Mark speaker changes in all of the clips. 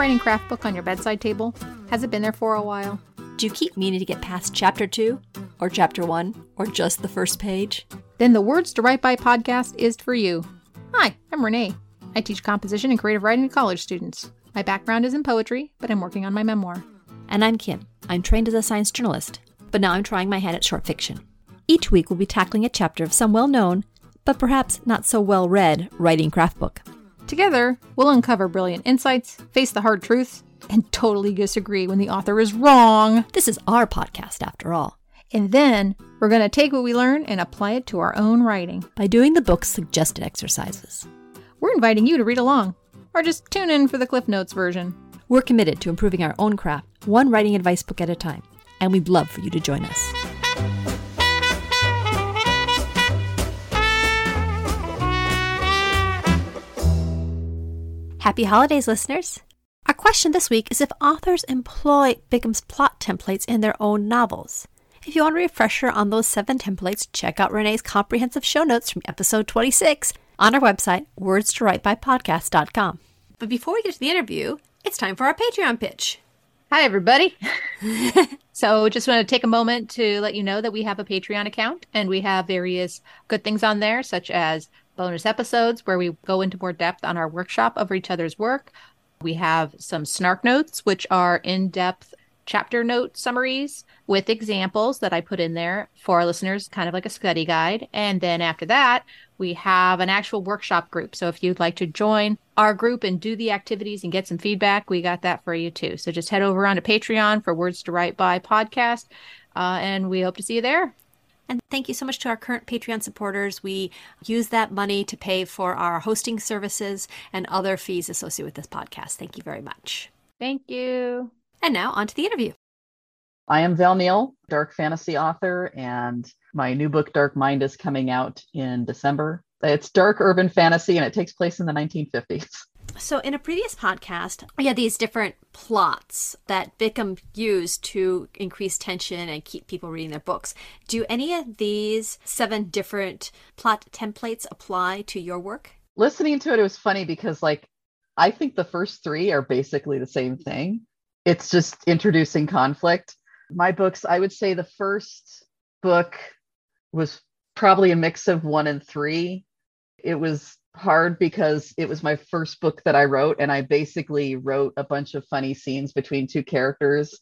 Speaker 1: writing craft book on your bedside table? Has it been there for a while?
Speaker 2: Do you keep meaning to get past chapter two, or chapter one, or just the first page?
Speaker 1: Then the Words to Write By podcast is for you. Hi, I'm Renee. I teach composition and creative writing to college students. My background is in poetry, but I'm working on my memoir.
Speaker 2: And I'm Kim. I'm trained as a science journalist, but now I'm trying my hand at short fiction. Each week we'll be tackling a chapter of some well known, but perhaps not so well read, writing craft book.
Speaker 1: Together, we'll uncover brilliant insights, face the hard truths, and totally disagree when the author is wrong.
Speaker 2: This is our podcast, after all.
Speaker 1: And then we're going to take what we learn and apply it to our own writing.
Speaker 2: By doing the book's suggested exercises,
Speaker 1: We're inviting you to read along, or just tune in for the Cliff Notes version.
Speaker 2: we're committed to improving our own craft, one writing advice book at a time, and we'd love for you to join us. Happy holidays, listeners! Our question this week is if authors employ Bickham's plot templates in their own novels. If you want a refresher on those seven templates, check out Renee's comprehensive show notes from episode 26 on our website, wordstowritebypodcast.com. But before we get to the interview, it's time for our Patreon pitch.
Speaker 1: Hi, everybody. so, just want to take a moment to let you know that we have a Patreon account and we have various good things on there, such as bonus episodes where we go into more depth on our workshop of each other's work. We have some snark notes, which are in depth chapter note summaries with examples that I put in there for our listeners, kind of like a study guide. And then after that, we have an actual workshop group. So if you'd like to join our group and do the activities and get some feedback, we got that for you too. So just head over onto Patreon for Words to Write By podcast, uh, and we hope to see you there.
Speaker 2: And thank you so much to our current Patreon supporters. We use that money to pay for our hosting services and other fees associated with this podcast. Thank you very much.
Speaker 1: Thank you.
Speaker 2: And now on to the interview.
Speaker 3: I am Val Neal, dark fantasy author, and my new book, Dark Mind, is coming out in December. It's dark urban fantasy and it takes place in the 1950s.
Speaker 2: So, in a previous podcast, we had these different plots that Bickham used to increase tension and keep people reading their books. Do any of these seven different plot templates apply to your work?
Speaker 3: Listening to it, it was funny because, like, I think the first three are basically the same thing. It's just introducing conflict. My books, I would say the first book was probably a mix of one and three. It was hard because it was my first book that I wrote, and I basically wrote a bunch of funny scenes between two characters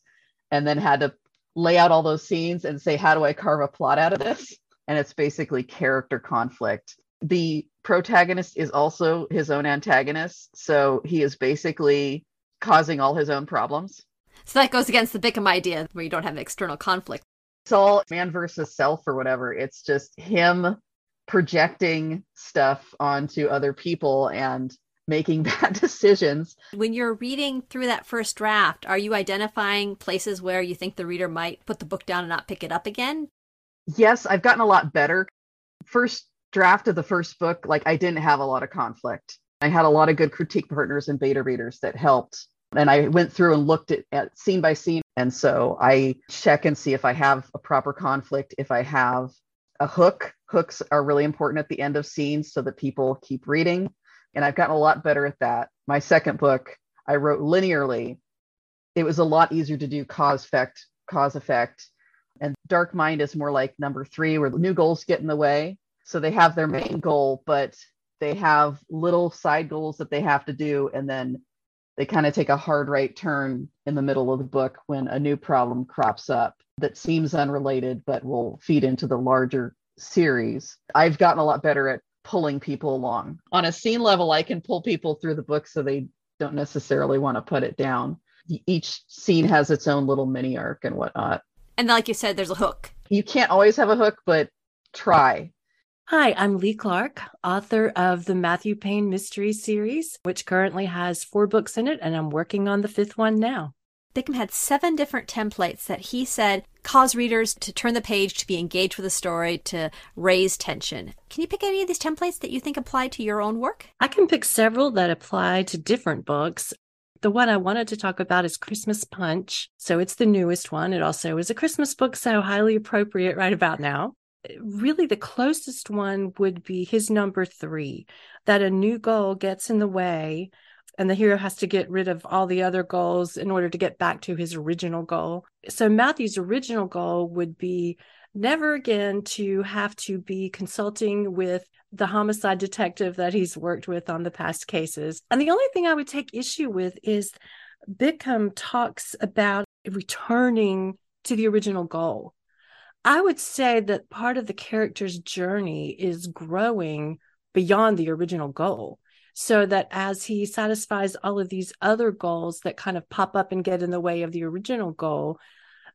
Speaker 3: and then had to lay out all those scenes and say, how do I carve a plot out of this? And it's basically character conflict. The protagonist is also his own antagonist. So he is basically causing all his own problems.
Speaker 2: So, that goes against the Bickham idea where you don't have external conflict.
Speaker 3: It's all man versus self or whatever. It's just him projecting stuff onto other people and making bad decisions.
Speaker 2: When you're reading through that first draft, are you identifying places where you think the reader might put the book down and not pick it up again?
Speaker 3: Yes, I've gotten a lot better. First draft of the first book, like I didn't have a lot of conflict. I had a lot of good critique partners and beta readers that helped. And I went through and looked at, at scene by scene. And so I check and see if I have a proper conflict, if I have a hook. Hooks are really important at the end of scenes so that people keep reading. And I've gotten a lot better at that. My second book, I wrote linearly. It was a lot easier to do cause effect, cause effect. And Dark Mind is more like number three, where new goals get in the way. So they have their main goal, but they have little side goals that they have to do. And then they kind of take a hard right turn in the middle of the book when a new problem crops up that seems unrelated but will feed into the larger series. I've gotten a lot better at pulling people along. On a scene level, I can pull people through the book so they don't necessarily want to put it down. Each scene has its own little mini arc and whatnot.
Speaker 2: And like you said, there's a hook.
Speaker 3: You can't always have a hook, but try.
Speaker 4: Hi, I'm Lee Clark, author of the Matthew Payne Mystery Series, which currently has four books in it, and I'm working on the fifth one now.
Speaker 2: Bickham had seven different templates that he said cause readers to turn the page, to be engaged with the story, to raise tension. Can you pick any of these templates that you think apply to your own work?
Speaker 4: I can pick several that apply to different books. The one I wanted to talk about is Christmas Punch. So it's the newest one. It also is a Christmas book, so highly appropriate right about now. Really, the closest one would be his number three that a new goal gets in the way and the hero has to get rid of all the other goals in order to get back to his original goal. So Matthew's original goal would be never again to have to be consulting with the homicide detective that he's worked with on the past cases. And the only thing I would take issue with is Bickham talks about returning to the original goal. I would say that part of the character's journey is growing beyond the original goal. So that as he satisfies all of these other goals that kind of pop up and get in the way of the original goal,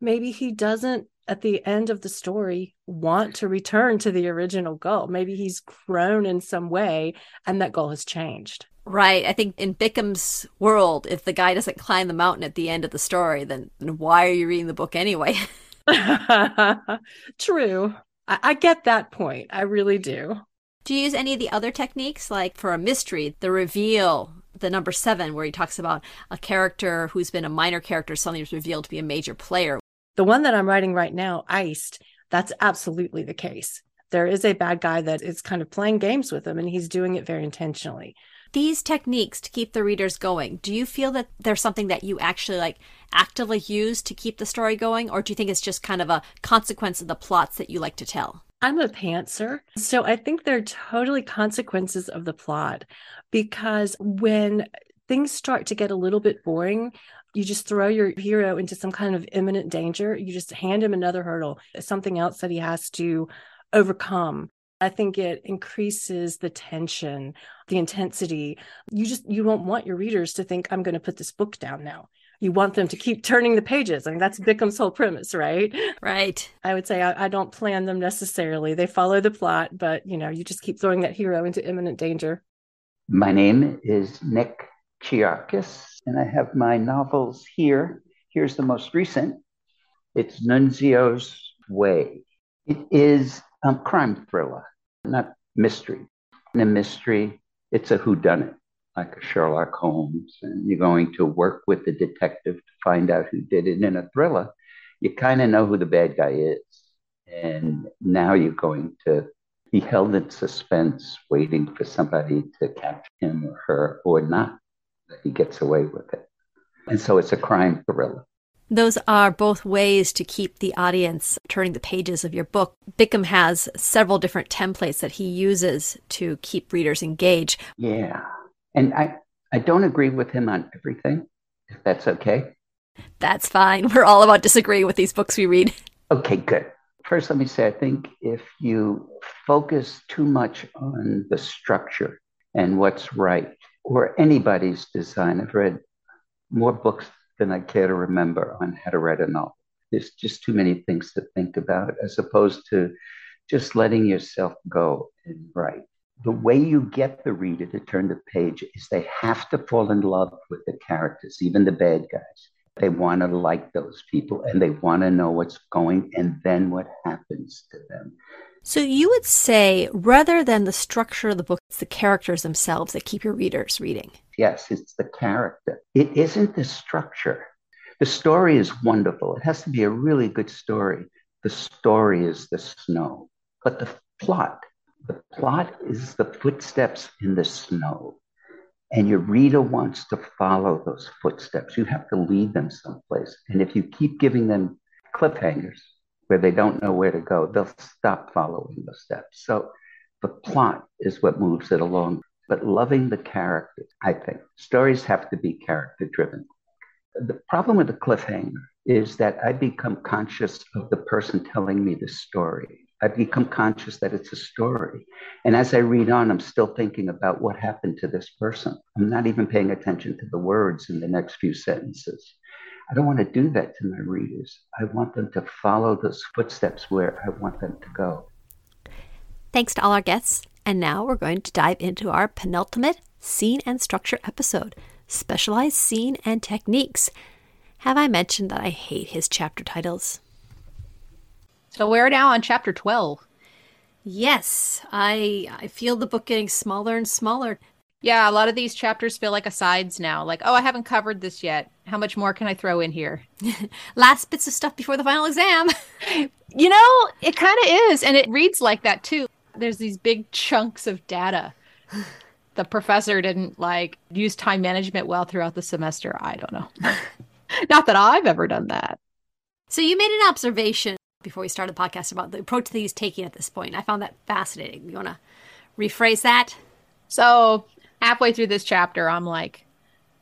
Speaker 4: maybe he doesn't at the end of the story want to return to the original goal. Maybe he's grown in some way and that goal has changed.
Speaker 2: Right. I think in Bickham's world, if the guy doesn't climb the mountain at the end of the story, then, why are you reading the book anyway?
Speaker 4: True. I, I get that point. I really do.
Speaker 2: Do you use any of the other techniques, like for a mystery, the reveal, the number seven, where he talks about a character who's been a minor character suddenly is revealed to be a major player?
Speaker 4: The one that I'm writing right now, Iced, that's absolutely the case. There is a bad guy that is kind of playing games with him, and he's doing it very intentionally.
Speaker 2: These techniques to keep the readers going, do you feel that there's something that you actually like actively use to keep the story going, or do you think it's just kind of a consequence of the plots that you like to tell?
Speaker 4: I'm a pantser. So I think they're totally consequences of the plot because when things start to get a little bit boring, you just throw your hero into some kind of imminent danger. You just hand him another hurdle, something else that he has to overcome. I think it increases the tension, the intensity. You just you don't want your readers to think I'm going to put this book down now. You want them to keep turning the pages. I mean, that's Bickham's whole premise, right?
Speaker 2: Right.
Speaker 4: I would say I, I don't plan them necessarily. They follow the plot, but you know, you just keep throwing that hero into imminent danger.
Speaker 5: My name is Nick Chiarkis and I have my novels here. Here's the most recent. It's Nunzio's Way. It is a crime thriller, not mystery. In a mystery, it's a whodunit, like a Sherlock Holmes, and you're going to work with the detective to find out who did it. In a thriller, you kind of know who the bad guy is, and now you're going to be held in suspense, waiting for somebody to catch him or her or not that he gets away with it. And so it's a crime thriller.
Speaker 2: Those are both ways to keep the audience turning the pages of your book. Bickham has several different templates that he uses to keep readers engaged.
Speaker 5: Yeah. And I, I don't agree with him on everything, if that's okay.
Speaker 2: That's fine. We're all about disagreeing with these books we read.
Speaker 5: Okay, good. First, let me say I think if you focus too much on the structure and what's right, or anybody's design. I've read more books than I care to remember on how to write a novel. There's just too many things to think about as opposed to just letting yourself go and write. The way you get the reader to turn the page is they have to fall in love with the characters, even the bad guys. They want to like those people and they want to know what's going and then what happens to them.
Speaker 2: So you would say rather than the structure of the book, it's the characters themselves that keep your readers reading.
Speaker 5: Yes, it's the character. It isn't the structure. The story is wonderful. It has to be a really good story. The story is the snow. But the plot, the plot is the footsteps in the snow. And your reader wants to follow those footsteps. You have to lead them someplace. And if you keep giving them cliffhangers, where they don't know where to go, they'll stop following the steps. So the plot is what moves it along. But loving the characters, I think stories have to be character driven. The problem with the cliffhanger is that I become conscious of the person telling me the story. I become conscious that it's a story. And as I read on, I'm still thinking about what happened to this person. I'm not even paying attention to the words in the next few sentences. I don't want to do that to my readers. I want them to follow those footsteps where I want them to go.
Speaker 2: Thanks to all our guests. And now we're going to dive into our penultimate scene and structure episode specialized scene and techniques. Have I mentioned that I hate his chapter titles?
Speaker 1: So we're now on chapter 12.
Speaker 2: Yes, I I feel the book getting smaller and smaller.
Speaker 1: Yeah, a lot of these chapters feel like asides now. Like, oh, I haven't covered this yet. How much more can I throw in here?
Speaker 2: Last bits of stuff before the final exam.
Speaker 1: you know, it kind of is. And it reads like that too. There's these big chunks of data. the professor didn't like use time management well throughout the semester. I don't know. Not that I've ever done that.
Speaker 2: So you made an observation before we started the podcast about the approach that he's taking at this point. I found that fascinating. You want to rephrase that?
Speaker 1: So halfway through this chapter, I'm like,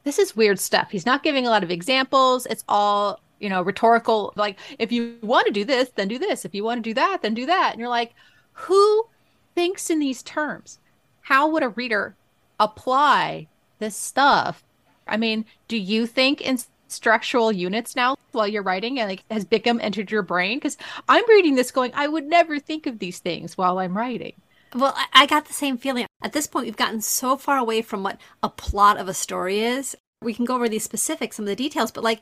Speaker 1: this is weird stuff. He's not giving a lot of examples. It's all, you know, rhetorical. Like, if you want to do this, then do this. If you want to do that, then do that. And you're like, who thinks in these terms? How would a reader apply this stuff? I mean, do you think in structural units now while you're writing? And like, has Bickham entered your brain? Because I'm reading this going, I would never think of these things while I'm writing.
Speaker 2: Well, I got the same feeling. At this point, we've gotten so far away from what a plot of a story is. We can go over these specifics, some of the details, but like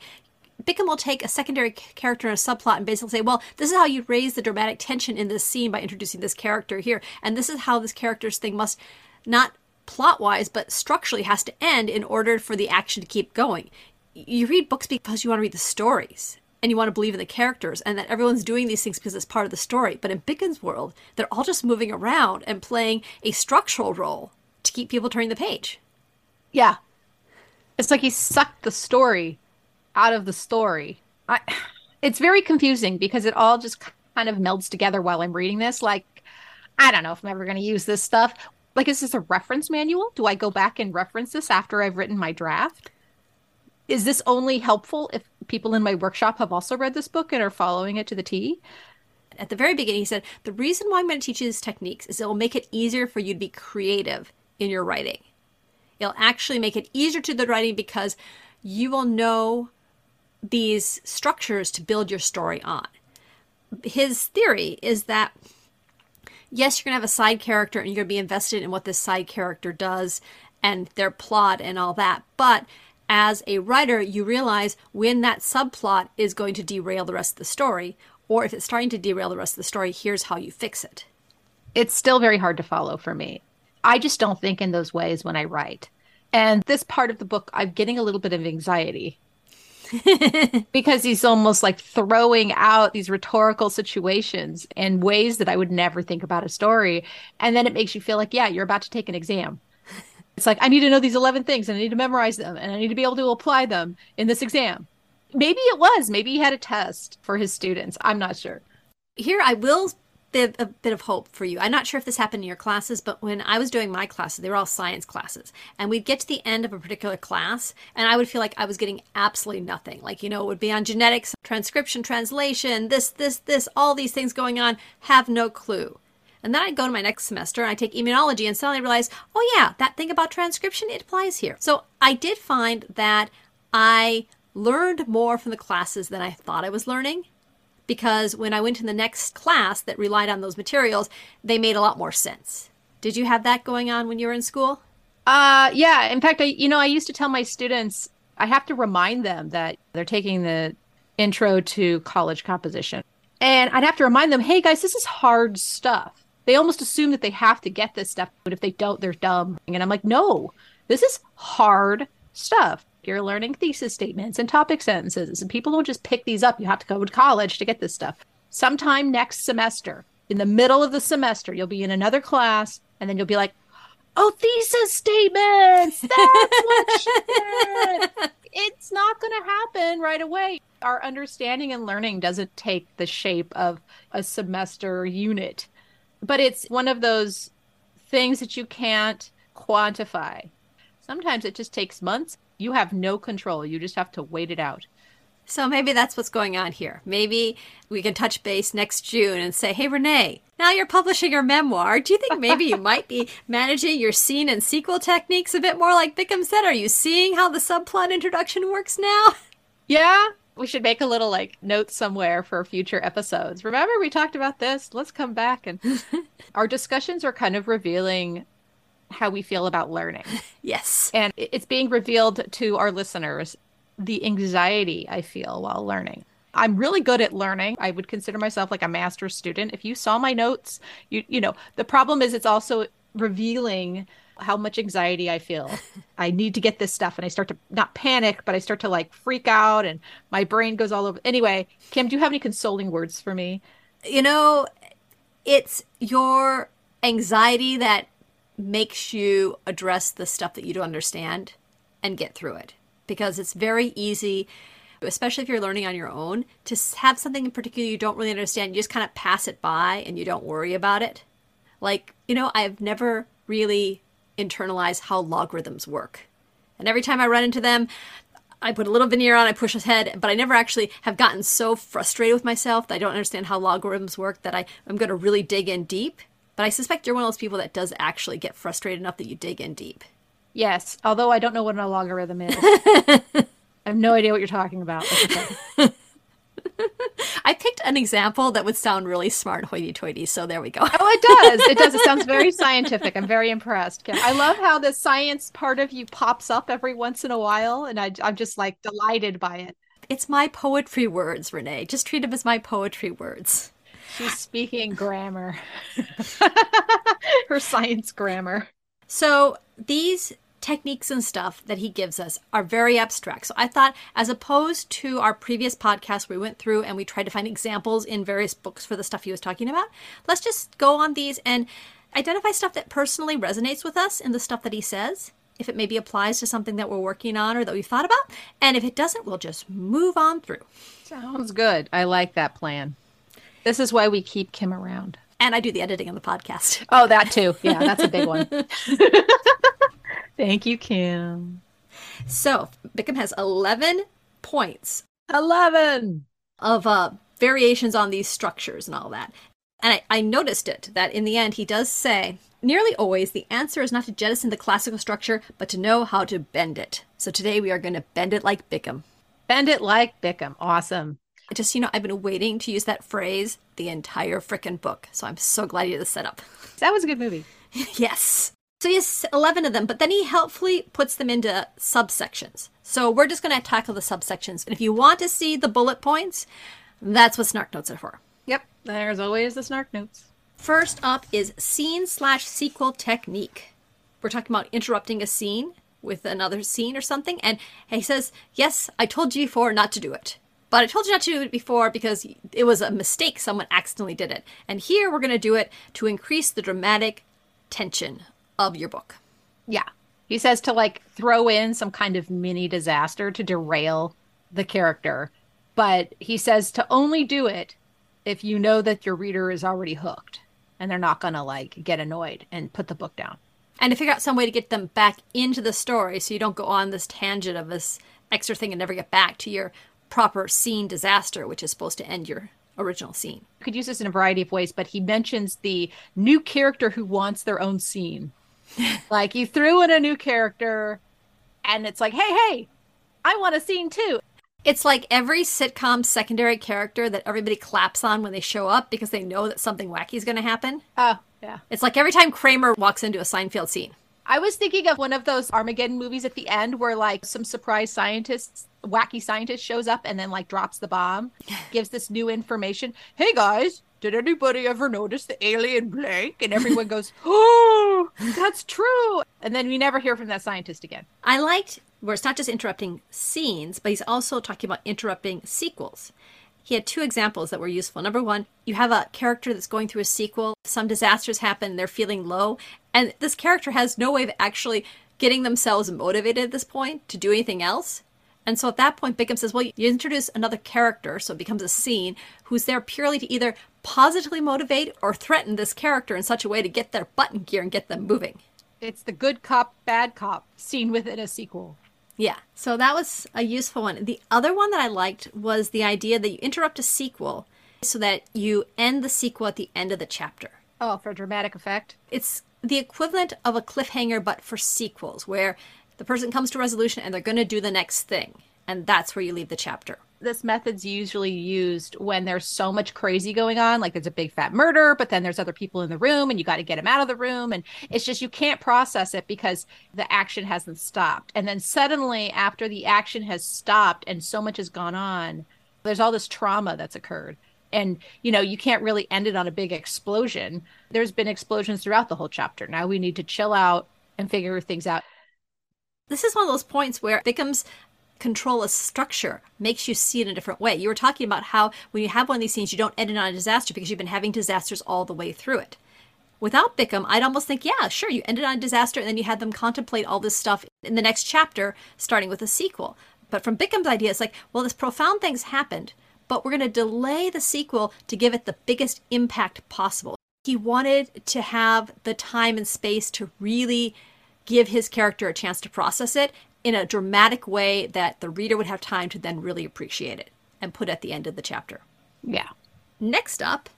Speaker 2: Bickham will take a secondary character in a subplot and basically say, well, this is how you raise the dramatic tension in this scene by introducing this character here. And this is how this character's thing must not plot wise, but structurally has to end in order for the action to keep going. You read books because you want to read the stories and you want to believe in the characters and that everyone's doing these things because it's part of the story. But in Bickham's world, they're all just moving around and playing a structural role to keep people turning the page.
Speaker 1: Yeah. It's like he sucked the story out of the story. I, it's very confusing because it all just kind of melds together while I'm reading this. Like, I don't know if I'm ever going to use this stuff. Like, is this a reference manual? Do I go back and reference this after I've written my draft? Is this only helpful if people in my workshop have also read this book and are following it to the T?
Speaker 2: At the very beginning, he said, The reason why I'm going to teach you these techniques is it will make it easier for you to be creative in your writing. It'll actually make it easier to the writing because you will know these structures to build your story on. His theory is that yes, you're going to have a side character and you're going to be invested in what this side character does and their plot and all that, but as a writer, you realize when that subplot is going to derail the rest of the story, or if it's starting to derail the rest of the story, here's how you fix it.
Speaker 1: It's still very hard to follow for me. I just don't think in those ways when I write. And this part of the book, I'm getting a little bit of anxiety because he's almost like throwing out these rhetorical situations in ways that I would never think about a story. And then it makes you feel like, yeah, you're about to take an exam. It's like, I need to know these 11 things and I need to memorize them and I need to be able to apply them in this exam. Maybe it was. Maybe he had a test for his students. I'm not sure.
Speaker 2: Here, I will bit, a bit of hope for you. I'm not sure if this happened in your classes, but when I was doing my classes, they were all science classes. And we'd get to the end of a particular class, and I would feel like I was getting absolutely nothing. Like, you know, it would be on genetics, transcription, translation, this, this, this, all these things going on, have no clue. And then I'd go to my next semester and I take immunology and suddenly I realize, oh yeah, that thing about transcription, it applies here. So I did find that I learned more from the classes than I thought I was learning because when I went to the next class that relied on those materials, they made a lot more sense. Did you have that going on when you were in school?
Speaker 1: Uh yeah, in fact I you know I used to tell my students I have to remind them that they're taking the intro to college composition. And I'd have to remind them, "Hey guys, this is hard stuff." They almost assume that they have to get this stuff, but if they don't, they're dumb. And I'm like, no, this is hard stuff. You're learning thesis statements and topic sentences, and people don't just pick these up. You have to go to college to get this stuff. Sometime next semester, in the middle of the semester, you'll be in another class, and then you'll be like, oh, thesis statements. That's what she did. It's not going to happen right away. Our understanding and learning doesn't take the shape of a semester unit but it's one of those things that you can't quantify. Sometimes it just takes months. You have no control. You just have to wait it out.
Speaker 2: So maybe that's what's going on here. Maybe we can touch base next June and say, hey, Renee, now you're publishing your memoir. Do you think maybe you might be managing your scene and sequel techniques a bit more like Bickham said? Are you seeing how the subplot introduction works now?
Speaker 1: Yeah, we should make a little like note somewhere for future episodes. Remember we talked about this? Let's come back and our discussions are kind of revealing how we feel about learning.
Speaker 2: Yes.
Speaker 1: And it's being revealed to our listeners the anxiety I feel while learning. I'm really good at learning. I would consider myself like a master's student. If you saw my notes, you you know, the problem is it's also revealing how much anxiety I feel. I need to get this stuff. And I start to not panic, but I start to like freak out and my brain goes all over. Anyway, Kim, do you have any consoling words for me?
Speaker 2: You know, it's your anxiety that makes you address the stuff that you don't understand and get through it because it's very easy especially if you're learning on your own to have something in particular you don't really understand you just kind of pass it by and you don't worry about it like you know i've never really internalized how logarithms work and every time i run into them I put a little veneer on, I push ahead, but I never actually have gotten so frustrated with myself that I don't understand how logarithms work that I, I'm going to really dig in deep. But I suspect you're one of those people that does actually get frustrated enough that you dig in deep.
Speaker 1: Yes, although I don't know what a logarithm is. I have no idea what you're talking about.
Speaker 2: I picked an example that would sound really smart hoity toity, so there we go.
Speaker 1: oh, it does. It does. It sounds very scientific. I'm very impressed. I love how the science part of you pops up every once in a while, and I, I'm just like delighted by it.
Speaker 2: It's my poetry words, Renee. Just treat them as my poetry words.
Speaker 1: She's speaking grammar, her science grammar.
Speaker 2: So these techniques and stuff that he gives us are very abstract. So I thought, as opposed to our previous podcast, we went through and we tried to find examples in various books for the stuff he was talking about. Let's just go on these and identify stuff that personally resonates with us in the stuff that he says. If it maybe applies to something that we're working on or that we've thought about. And if it doesn't, we'll just move on through.
Speaker 1: Sounds good. I like that plan. This is why we keep Kim around.
Speaker 2: And I do the editing on the podcast.
Speaker 1: Oh, that too. Yeah, that's a big one. Thank you, Kim.
Speaker 2: So, Bickham has 11 points.
Speaker 1: 11
Speaker 2: of uh, variations on these structures and all that. And I, I noticed it that in the end he does say, nearly always the answer is not to jettison the classical structure, but to know how to bend it. So today we are going to bend it like Bickham.
Speaker 1: Bend it like Bickham. Awesome.
Speaker 2: Just, you know, I've been waiting to use that phrase the entire frickin' book. So I'm so glad you did the setup.
Speaker 1: That was a good movie.
Speaker 2: yes. So he has 11 of them, but then he helpfully puts them into subsections. So we're just going to tackle the subsections. And if you want to see the bullet points, that's what Snark Notes are for.
Speaker 1: Yep, there's always the Snark Notes.
Speaker 2: First up is scene slash sequel technique. We're talking about interrupting a scene with another scene or something. And he says, Yes, I told you before not to do it. But I told you not to do it before because it was a mistake. Someone accidentally did it. And here we're going to do it to increase the dramatic tension of your book.
Speaker 1: Yeah. He says to like throw in some kind of mini disaster to derail the character. But he says to only do it if you know that your reader is already hooked and they're not going to like get annoyed and put the book down.
Speaker 2: And to figure out some way to get them back into the story so you don't go on this tangent of this extra thing and never get back to your proper scene disaster, which is supposed to end your original scene.
Speaker 1: You could use this in a variety of ways, but he mentions the new character who wants their own scene. like you threw in a new character and it's like, hey, hey, I want a scene too.
Speaker 2: It's like every sitcom secondary character that everybody claps on when they show up because they know that something wacky is going to happen.
Speaker 1: Oh, yeah.
Speaker 2: It's like every time Kramer walks into a Seinfeld scene.
Speaker 1: I was thinking of one of those Armageddon movies at the end where like some surprise scientists, wacky scientist shows up and then like drops the bomb, gives this new information. Hey guys, did anybody ever notice the alien blank? And everyone goes, oh, that's true. And then we never hear from that scientist again.
Speaker 2: I liked where it's not just interrupting scenes, but he's also talking about interrupting sequels. He had two examples that were useful. Number one, you have a character that's going through a sequel, some disasters happen, they're feeling low, and this character has no way of actually getting themselves motivated at this point to do anything else. And so at that point, Bickham says, well, you introduce another character, so it becomes a scene, who's there purely to either positively motivate or threaten this character in such a way to get their button gear and get them moving.
Speaker 1: It's the good cop, bad cop scene within a sequel.
Speaker 2: Yeah, so that was a useful one. The other one that I liked was the idea that you interrupt a sequel so that you end the sequel at the end of the chapter.
Speaker 1: Oh, for dramatic effect?
Speaker 2: It's the equivalent of a cliffhanger, but for sequels, where the person comes to resolution and they're going to do the next thing. And that's where you leave the chapter
Speaker 1: this method's usually used when there's so much crazy going on like there's a big fat murder but then there's other people in the room and you got to get them out of the room. And it's just you can't process it because the action hasn't stopped. And then suddenly after the action has stopped and so much has gone on there's all this trauma that's occurred. And you know you can't really end it on a big explosion. There's been explosions throughout the whole chapter. Now we need to chill out and figure things out.
Speaker 2: This is one of those points where Bickham's control a structure makes you see it in a different way. You were talking about how when you have one of these scenes, you don't end it on a disaster because you've been having disasters all the way through it. Without Bickham, I'd almost think, yeah, sure, you ended on a disaster and then you had them contemplate all this stuff in the next chapter, starting with a sequel. But from Bickham's idea, it's like, well, this profound things happened, but we're going to delay the sequel to give it the biggest impact possible. He wanted to have the time and space to really give his character a chance to process it in a dramatic way that the reader would have time to then really appreciate it and put at the end of the chapter.
Speaker 1: Yeah.
Speaker 2: Next up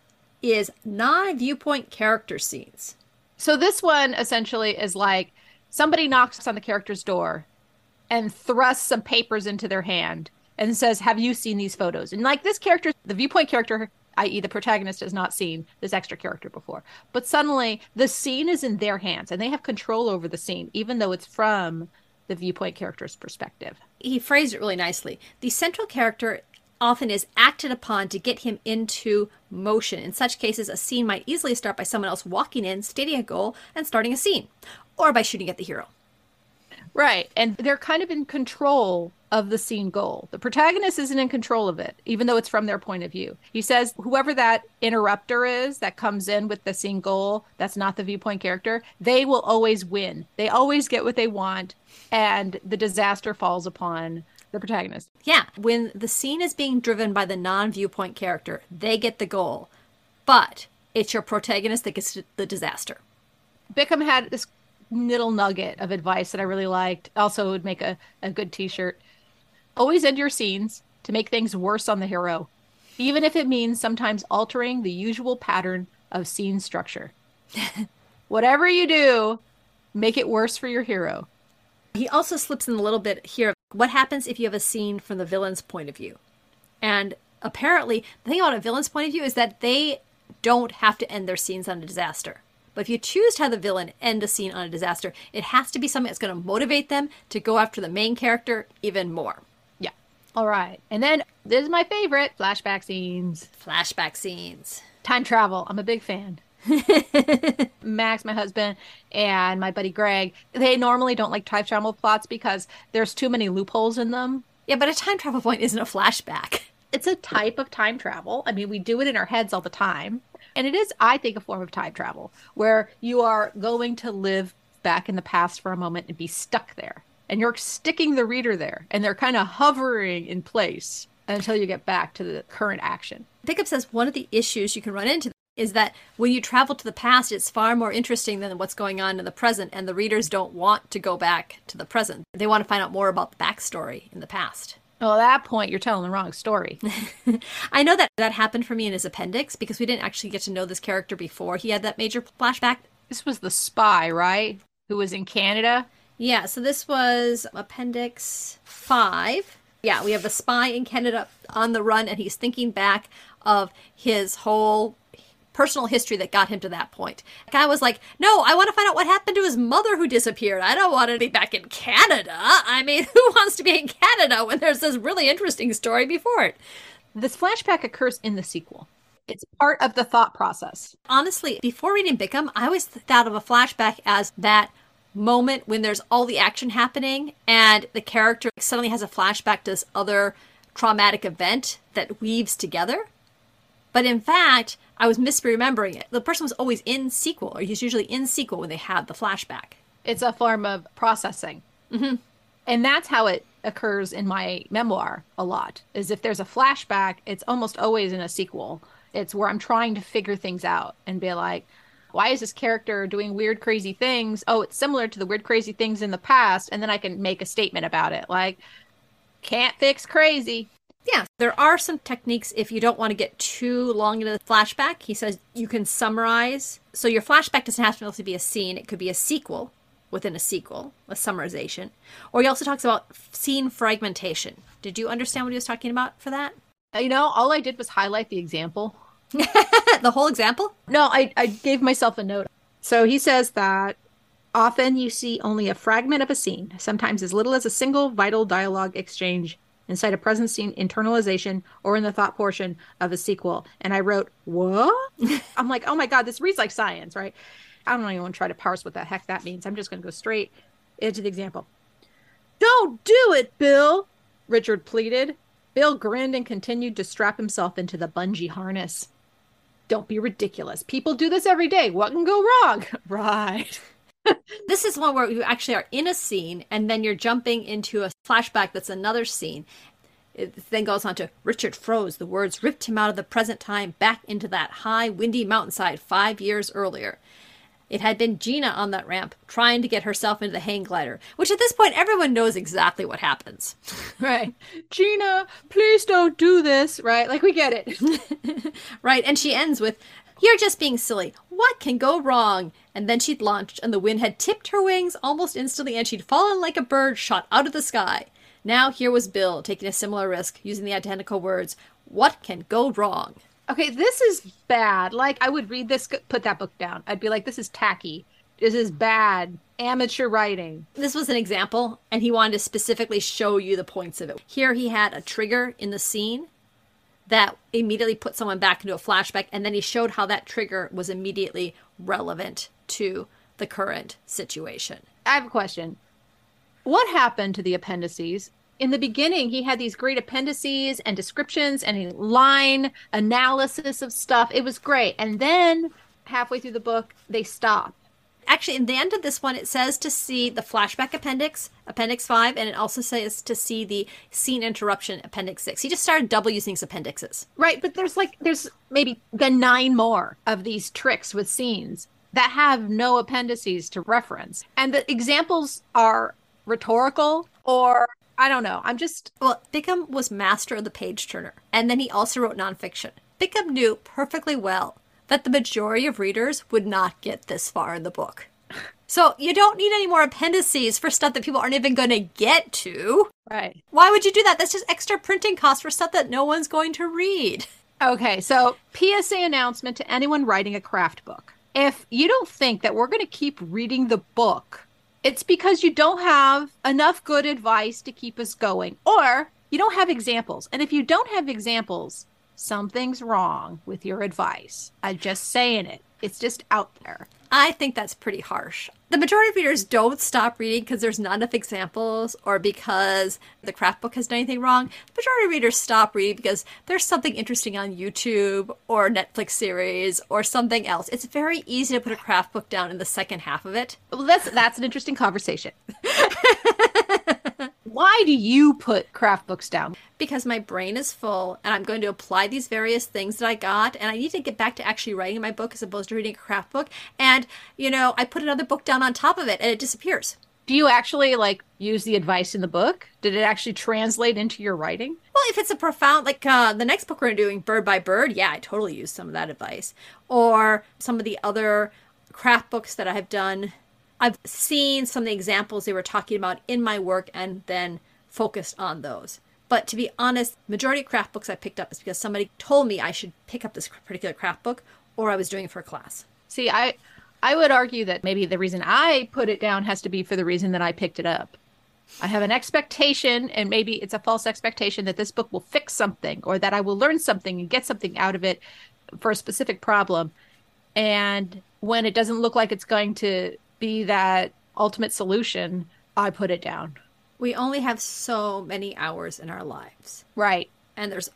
Speaker 2: is non viewpoint character scenes.
Speaker 1: So this one essentially is like somebody knocks on the character's door and thrusts some papers into their hand and says, Have you seen these photos? And like this character, the viewpoint character, i.e., the protagonist, has not seen this extra character before. But suddenly the scene is in their hands and they have control over the scene, even though it's from the viewpoint character's perspective.
Speaker 2: He phrased it really nicely. The central character often is acted upon to get him into motion. In such cases, a scene might easily start by someone else walking in, stating a goal, and starting a scene, or by shooting at the hero.
Speaker 1: Right. And they're kind of in control of the scene goal. The protagonist isn't in control of it, even though it's from their point of view. He says whoever that interrupter is that comes in with the scene goal, that's not the viewpoint character, they will always win. They always get what they want, and the disaster falls upon the protagonist.
Speaker 2: Yeah. When the scene is being driven by the non viewpoint character, they get the goal. But it's your protagonist that gets the disaster.
Speaker 1: Bickham had this little nugget of advice that I really liked. Also, would make a, a good t shirt. Always end your scenes to make things worse on the hero, even if it means sometimes altering the usual pattern of scene structure. Whatever you do, make it worse for your hero.
Speaker 2: He also slips in a little bit here. What happens if you have a scene from the villain's point of view? And apparently, the thing about a villain's point of view is that they don't have to end their scenes on a disaster. But if you choose to have the villain end a scene on a disaster, it has to be something that's going to motivate them to go after the main character even more.
Speaker 1: All right. And then this is my favorite flashback scenes.
Speaker 2: Flashback scenes.
Speaker 1: Time travel. I'm a big fan. Max, my husband, and my buddy Greg, they normally don't like time travel plots because there's too many loopholes in them.
Speaker 2: Yeah, but a time travel point isn't a flashback.
Speaker 1: It's a type of time travel. I mean, we do it in our heads all the time. And it is, I think, a form of time travel where you are going to live back in the past for a moment and be stuck there. And you're sticking the reader there, and they're kind of hovering in place until you get back to the current action.
Speaker 2: Bickham says one of the issues you can run into is that when you travel to the past, it's far more interesting than what's going on in the present, and the readers don't want to go back to the present. They want to find out more about the backstory in the past.
Speaker 1: Well, at that point, you're telling the wrong story.
Speaker 2: I know that that happened for me in his appendix because we didn't actually get to know this character before he had that major flashback.
Speaker 1: This was the spy, right? Who was in Canada?
Speaker 2: Yeah, so this was appendix five. Yeah, we have the spy in Canada on the run, and he's thinking back of his whole personal history that got him to that point. The guy was like, No, I want to find out what happened to his mother who disappeared. I don't want to be back in Canada. I mean, who wants to be in Canada when there's this really interesting story before it?
Speaker 1: This flashback occurs in the sequel. It's part of the thought process.
Speaker 2: Honestly, before reading Bickham, I always thought of a flashback as that moment when there's all the action happening and the character suddenly has a flashback to this other traumatic event that weaves together. But in fact, I was misremembering it. The person was always in sequel, or he's usually in sequel when they have the flashback.
Speaker 1: It's a form of processing.
Speaker 2: Mm-hmm.
Speaker 1: And that's how it occurs in my memoir a lot. Is if there's a flashback, it's almost always in a sequel. It's where I'm trying to figure things out and be like, why is this character doing weird, crazy things? Oh, it's similar to the weird, crazy things in the past. And then I can make a statement about it. Like, can't fix crazy.
Speaker 2: Yeah, there are some techniques if you don't want to get too long into the flashback. He says you can summarize. So your flashback doesn't have to be a scene, it could be a sequel within a sequel, a summarization. Or he also talks about scene fragmentation. Did you understand what he was talking about for that?
Speaker 1: Uh, you know, all I did was highlight the example.
Speaker 2: the whole example?
Speaker 1: No, I, I gave myself a note. So he says that often you see only a fragment of a scene, sometimes as little as a single vital dialogue exchange inside a present scene internalization or in the thought portion of a sequel. And I wrote, What? I'm like, Oh my God, this reads like science, right? I don't even want to try to parse what the heck that means. I'm just going to go straight into the example. Don't do it, Bill, Richard pleaded. Bill grinned and continued to strap himself into the bungee harness. Don't be ridiculous. People do this every day. What can go wrong? right.
Speaker 2: this is one where you actually are in a scene and then you're jumping into a flashback that's another scene. It then goes on to Richard froze. The words ripped him out of the present time back into that high, windy mountainside five years earlier. It had been Gina on that ramp trying to get herself into the hang glider, which at this point everyone knows exactly what happens.
Speaker 1: Right. Gina, please don't do this. Right. Like we get
Speaker 2: it. right. And she ends with, You're just being silly. What can go wrong? And then she'd launched, and the wind had tipped her wings almost instantly, and she'd fallen like a bird shot out of the sky. Now here was Bill taking a similar risk, using the identical words, What can go wrong?
Speaker 1: Okay, this is bad. Like, I would read this, put that book down. I'd be like, this is tacky. This is bad. Amateur writing.
Speaker 2: This was an example, and he wanted to specifically show you the points of it. Here he had a trigger in the scene that immediately put someone back into a flashback, and then he showed how that trigger was immediately relevant to the current situation.
Speaker 1: I have a question what happened to the appendices? In the beginning, he had these great appendices and descriptions and a line analysis of stuff. It was great. And then halfway through the book, they stop.
Speaker 2: Actually, in the end of this one, it says to see the flashback appendix, Appendix 5, and it also says to see the scene interruption, Appendix 6. He just started double using his appendixes.
Speaker 1: Right, but there's like, there's maybe then nine more of these tricks with scenes that have no appendices to reference. And the examples are rhetorical or I don't know. I'm just.
Speaker 2: Well, Bickham was master of the page turner, and then he also wrote nonfiction. Bickham knew perfectly well that the majority of readers would not get this far in the book. So you don't need any more appendices for stuff that people aren't even going to get to.
Speaker 1: Right.
Speaker 2: Why would you do that? That's just extra printing costs for stuff that no one's going to read.
Speaker 1: Okay, so PSA announcement to anyone writing a craft book. If you don't think that we're going to keep reading the book it's because you don't have enough good advice to keep us going, or you don't have examples. And if you don't have examples, something's wrong with your advice. I'm just saying it. It's just out there.
Speaker 2: I think that's pretty harsh. The majority of readers don't stop reading because there's not enough examples or because the craft book has done anything wrong. The majority of readers stop reading because there's something interesting on YouTube or Netflix series or something else. It's very easy to put a craft book down in the second half of it.
Speaker 1: Well, that's that's an interesting conversation. Why do you put craft books down?
Speaker 2: Because my brain is full and I'm going to apply these various things that I got and I need to get back to actually writing my book as opposed to reading a craft book. And, you know, I put another book down on top of it and it disappears.
Speaker 1: Do you actually like use the advice in the book? Did it actually translate into your writing?
Speaker 2: Well, if it's a profound, like uh, the next book we're doing, Bird by Bird, yeah, I totally use some of that advice. Or some of the other craft books that I have done I've seen some of the examples they were talking about in my work and then focused on those. But to be honest, majority of craft books I picked up is because somebody told me I should pick up this particular craft book or I was doing it for a class.
Speaker 1: See, I I would argue that maybe the reason I put it down has to be for the reason that I picked it up. I have an expectation, and maybe it's a false expectation that this book will fix something or that I will learn something and get something out of it for a specific problem. And when it doesn't look like it's going to be that ultimate solution, I put it down.
Speaker 2: We only have so many hours in our lives.
Speaker 1: Right.
Speaker 2: And there's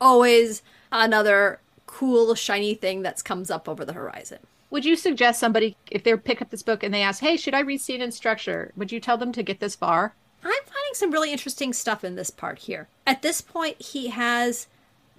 Speaker 2: always another cool, shiny thing that comes up over the horizon.
Speaker 1: Would you suggest somebody, if they pick up this book and they ask, hey, should I read Scene and Structure? Would you tell them to get this far?
Speaker 2: I'm finding some really interesting stuff in this part here. At this point, he has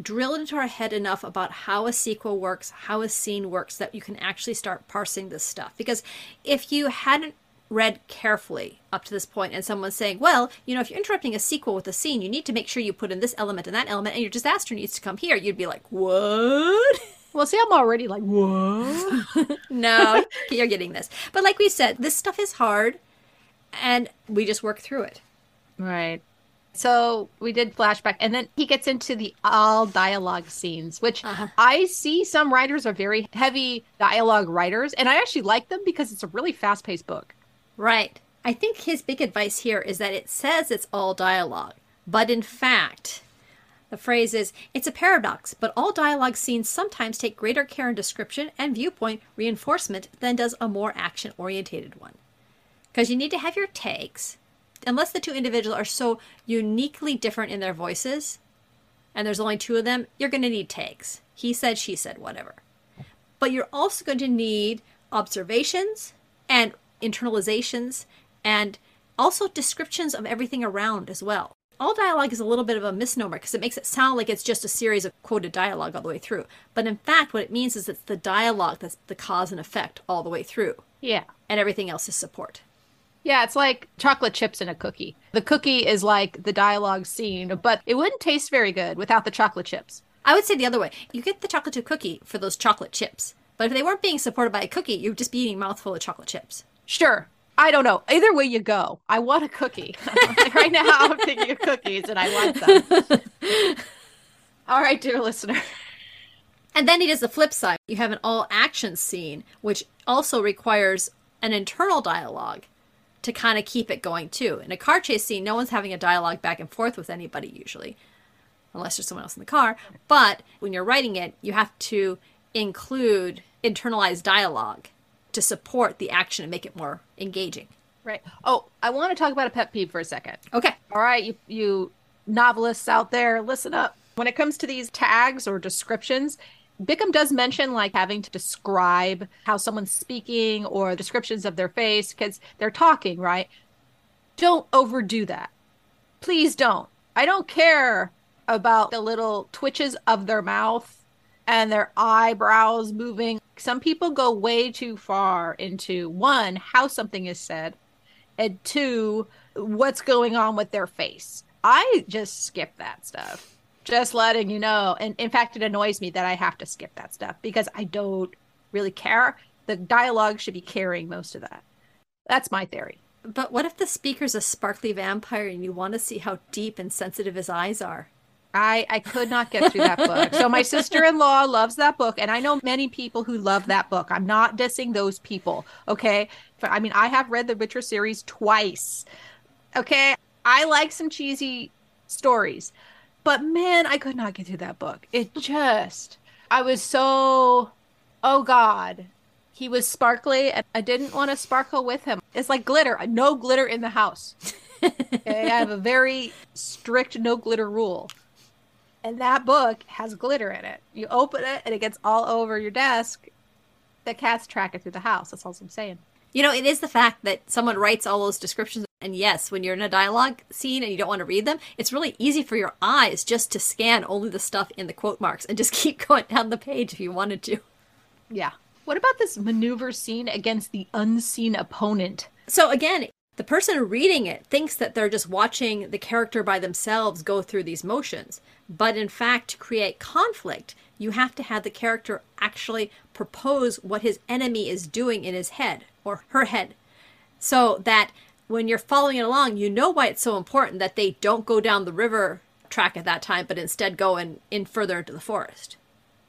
Speaker 2: drilled into our head enough about how a sequel works, how a scene works, that you can actually start parsing this stuff. Because if you hadn't read carefully up to this point and someone's saying, well, you know, if you're interrupting a sequel with a scene, you need to make sure you put in this element and that element and your disaster needs to come here, you'd be like, what?
Speaker 1: Well, see, I'm already like, what?
Speaker 2: no, you're getting this. But like we said, this stuff is hard and we just work through it.
Speaker 1: Right. So we did flashback, and then he gets into the all dialogue scenes, which uh-huh. I see some writers are very heavy dialogue writers, and I actually like them because it's a really fast paced book.
Speaker 2: Right. I think his big advice here is that it says it's all dialogue, but in fact, the phrase is it's a paradox, but all dialogue scenes sometimes take greater care in description and viewpoint reinforcement than does a more action orientated one. Because you need to have your takes, unless the two individuals are so uniquely different in their voices and there's only two of them, you're going to need takes. He said, she said, whatever. but you're also going to need observations and internalizations and also descriptions of everything around as well. All dialogue is a little bit of a misnomer because it makes it sound like it's just a series of quoted dialogue all the way through. But in fact, what it means is it's the dialogue that's the cause and effect all the way through,
Speaker 1: Yeah.
Speaker 2: and everything else is support.
Speaker 1: Yeah, it's like chocolate chips in a cookie. The cookie is like the dialogue scene, but it wouldn't taste very good without the chocolate chips.
Speaker 2: I would say the other way. You get the chocolate chip cookie for those chocolate chips. But if they weren't being supported by a cookie, you'd just be eating a mouthful of chocolate chips.
Speaker 1: Sure. I don't know. Either way you go, I want a cookie. right now, I'm thinking of cookies and I want them. All right, dear listener.
Speaker 2: And then it is the flip side. You have an all action scene, which also requires an internal dialogue to kind of keep it going too. In a car chase scene, no one's having a dialogue back and forth with anybody usually, unless there's someone else in the car. But when you're writing it, you have to include internalized dialogue to support the action and make it more engaging.
Speaker 1: Right. Oh, I want to talk about a pet peeve for a second.
Speaker 2: Okay.
Speaker 1: All right, you you novelists out there, listen up. When it comes to these tags or descriptions, Bickham does mention like having to describe how someone's speaking or descriptions of their face because they're talking, right? Don't overdo that. Please don't. I don't care about the little twitches of their mouth and their eyebrows moving. Some people go way too far into one, how something is said, and two, what's going on with their face. I just skip that stuff. Just letting you know. And in fact, it annoys me that I have to skip that stuff because I don't really care. The dialogue should be carrying most of that. That's my theory.
Speaker 2: But what if the speaker's a sparkly vampire and you want to see how deep and sensitive his eyes are?
Speaker 1: I, I could not get through that book. So my sister-in-law loves that book, and I know many people who love that book. I'm not dissing those people. Okay. I mean, I have read the Witcher series twice. Okay. I like some cheesy stories. But man, I could not get through that book. It just I was so oh god. He was sparkly and I didn't want to sparkle with him. It's like glitter. No glitter in the house. okay, I have a very strict no glitter rule. And that book has glitter in it. You open it and it gets all over your desk. The cats track it through the house. That's all I'm saying.
Speaker 2: You know, it is the fact that someone writes all those descriptions. And yes, when you're in a dialogue scene and you don't want to read them, it's really easy for your eyes just to scan only the stuff in the quote marks and just keep going down the page if you wanted to.
Speaker 1: Yeah. What about this maneuver scene against the unseen opponent?
Speaker 2: So again, the person reading it thinks that they're just watching the character by themselves go through these motions. But in fact, to create conflict, you have to have the character actually propose what his enemy is doing in his head or her head. So that when you're following it along, you know why it's so important that they don't go down the river track at that time, but instead go in, in further into the forest.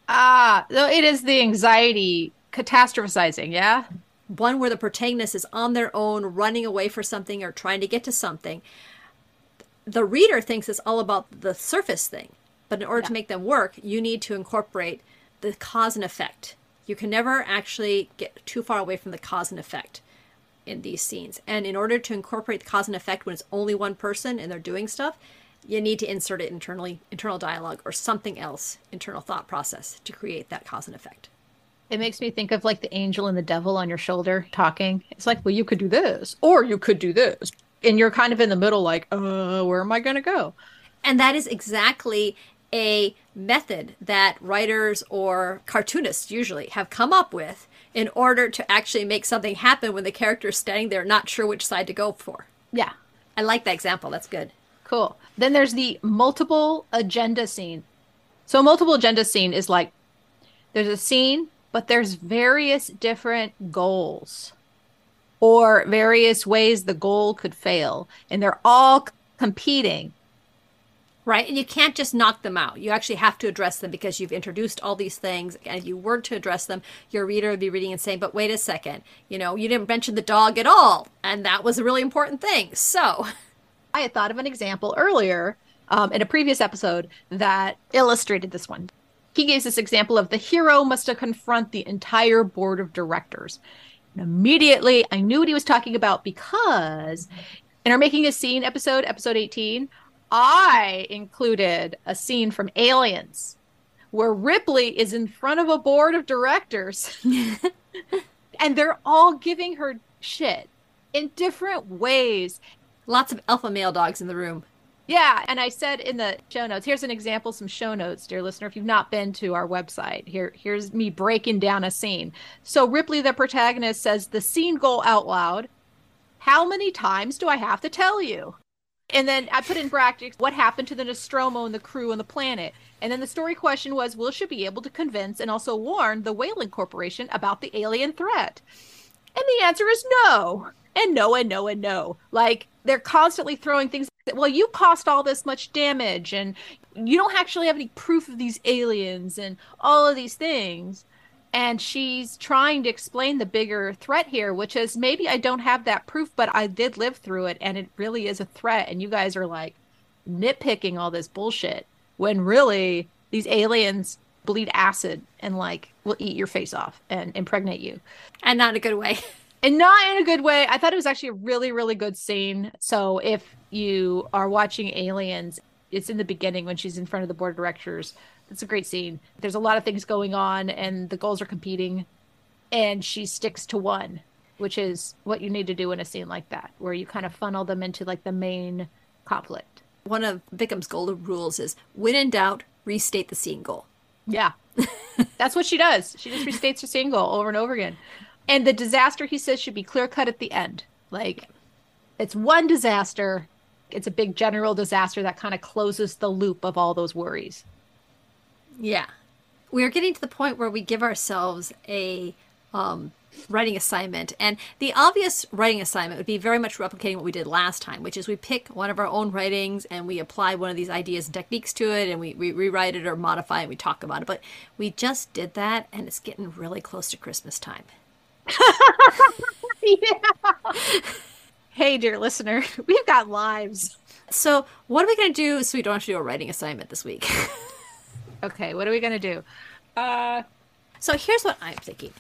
Speaker 1: Ah, so it is the anxiety catastrophizing, yeah?
Speaker 2: One where the protagonist is on their own, running away for something or trying to get to something. The reader thinks it's all about the surface thing, but in order
Speaker 1: Yeah.
Speaker 2: to make them work, you need to incorporate the cause and effect. You can never actually get too far away from the cause and effect in these scenes. And in order to incorporate the cause and effect when it's only one person and they're doing stuff, you need to insert it internally, internal dialogue or something else, internal thought process to create that cause and effect.
Speaker 1: It makes me think of like the angel and the devil on your shoulder talking. It's like, well, you could do this, or you could do this. And you're kind of in the middle, like, uh, where am I going to go?
Speaker 2: And that is exactly a method that writers or cartoonists usually have come up with in order to actually make something happen when the character is standing there not sure which side to go for.
Speaker 1: Yeah,
Speaker 2: I like that example. That's good.
Speaker 1: cool. Then there's the multiple agenda scene. So, multiple agenda scene is like there's a scene, but there's various different goals or various ways the goal could fail, and they're all competing.
Speaker 2: Right? And you can't just knock them out. You actually have to address them because you've introduced all these things. And if you were to address them, your reader would be reading and saying, but wait a second, you know, you didn't mention the dog at all. And that was a really important thing. So,
Speaker 1: I had thought of an example earlier um, in a previous episode that illustrated this one. He gives this example of the hero must confront the entire board of directors. And immediately, I knew what he was talking about because in our Making a Scene episode, episode 18, I included a scene from Aliens where Ripley is in front of a board of directors and they're all giving her shit in different ways.
Speaker 2: Lots of alpha male dogs in the room.
Speaker 1: Yeah, and I said in the show notes, here's an example, some show notes, dear listener. If you've not been to our website, here here's me breaking down a scene. So Ripley, the protagonist, says the scene goal out loud. How many times do I have to tell you? And then I put in brackets what happened to the Nostromo and the crew and the planet. And then the story question was Will she be able to convince and also warn the Weyland Corporation about the alien threat? And the answer is no. And no, and no, and no. Like they're constantly throwing things. Well, you caused all this much damage, and you don't actually have any proof of these aliens, and all of these things. And she's trying to explain the bigger threat here, which is maybe I don't have that proof, but I did live through it, and it really is a threat. And you guys are like nitpicking all this bullshit when really these aliens bleed acid and like will eat your face off and impregnate you.
Speaker 2: And not in a good way.
Speaker 1: and not in a good way. I thought it was actually a really, really good scene. So if you are watching Aliens, it's in the beginning when she's in front of the board of directors. It's a great scene. There's a lot of things going on, and the goals are competing, and she sticks to one, which is what you need to do in a scene like that, where you kind of funnel them into like the main conflict.
Speaker 2: One of Bickham's golden rules is when in doubt, restate the scene goal.
Speaker 1: Yeah. That's what she does. She just restates her scene goal over and over again. And the disaster, he says, should be clear cut at the end. Like, it's one disaster. It's a big general disaster that kind of closes the loop of all those worries.
Speaker 2: Yeah. We're getting to the point where we give ourselves a um, writing assignment. And the obvious writing assignment would be very much replicating what we did last time, which is we pick one of our own writings and we apply one of these ideas and techniques to it and we, we rewrite it or modify it and we talk about it. But we just did that and it's getting really close to Christmas time.
Speaker 1: yeah. Hey, dear listener, we've got lives.
Speaker 2: So, what are we going to do so we don't have to do a writing assignment this week?
Speaker 1: okay, what are we going to do? Uh,
Speaker 2: so, here's what I'm thinking.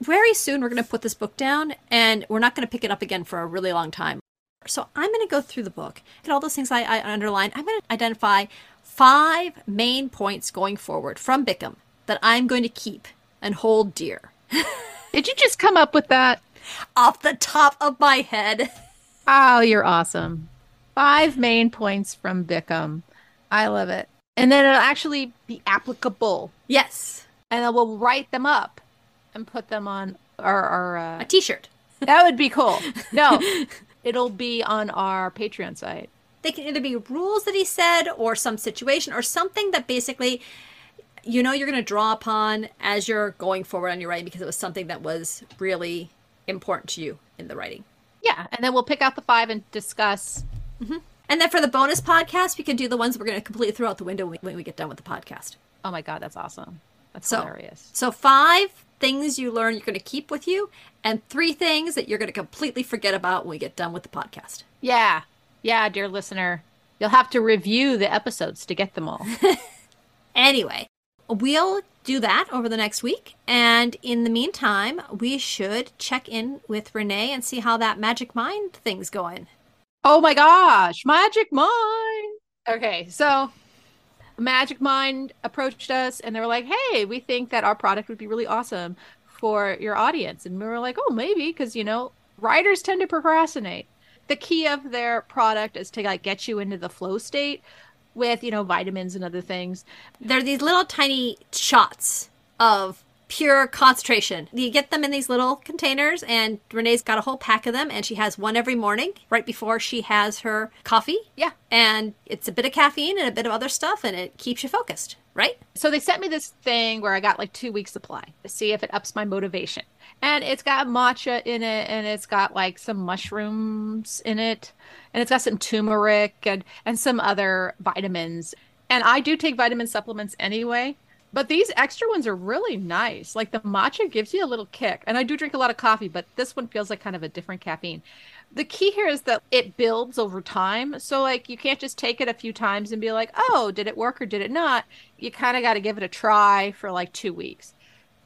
Speaker 2: Very soon, we're going to put this book down and we're not going to pick it up again for a really long time. So, I'm going to go through the book and all those things I, I underlined. I'm going to identify five main points going forward from Bickham that I'm going to keep and hold dear.
Speaker 1: Did you just come up with that?
Speaker 2: Off the top of my head.
Speaker 1: Oh, you're awesome. Five main points from Bickham. I love it. And then it'll actually be applicable.
Speaker 2: Yes.
Speaker 1: And then we'll write them up and put them on our, our uh,
Speaker 2: a t-shirt.
Speaker 1: That would be cool. No, it'll be on our Patreon site.
Speaker 2: They can either be rules that he said or some situation or something that basically you know you're going to draw upon as you're going forward on your writing because it was something that was really important to you in the writing.
Speaker 1: Yeah, and then we'll pick out the five and discuss.
Speaker 2: Mm-hmm. And then for the bonus podcast, we can do the ones we're going to completely throw out the window when we get done with the podcast.
Speaker 1: Oh my god, that's awesome! That's
Speaker 2: so,
Speaker 1: hilarious.
Speaker 2: So five things you learn you're going to keep with you, and three things that you're going to completely forget about when we get done with the podcast.
Speaker 1: Yeah, yeah, dear listener, you'll have to review the episodes to get them all.
Speaker 2: anyway, we'll do that over the next week. And in the meantime, we should check in with Renee and see how that magic mind thing's going.
Speaker 1: Oh my gosh, magic mind. Okay, so Magic Mind approached us and they were like, hey, we think that our product would be really awesome for your audience. And we were like, oh, maybe, because, you know, writers tend to procrastinate. The key of their product is to like get you into the flow state with, you know, vitamins and other things.
Speaker 2: They're these little tiny shots of pure concentration. You get them in these little containers, and Renee's got a whole pack of them, and she has one every morning right before she has her coffee.
Speaker 1: Yeah.
Speaker 2: And it's a bit of caffeine and a bit of other stuff, and it keeps you focused, right?
Speaker 1: So they sent me this thing where I got like two weeks supply to see if it ups my motivation. And it's got matcha in it, and it's got like some mushrooms in it, and it's got some turmeric and, and some other vitamins. And I do take vitamin supplements anyway. But these extra ones are really nice. Like the matcha gives you a little kick. And I do drink a lot of coffee, but this one feels like kind of a different caffeine. The key here is that it builds over time. So, like, you can't just take it a few times and be like, oh, did it work or did it not? You kind of got to give it a try for like two weeks.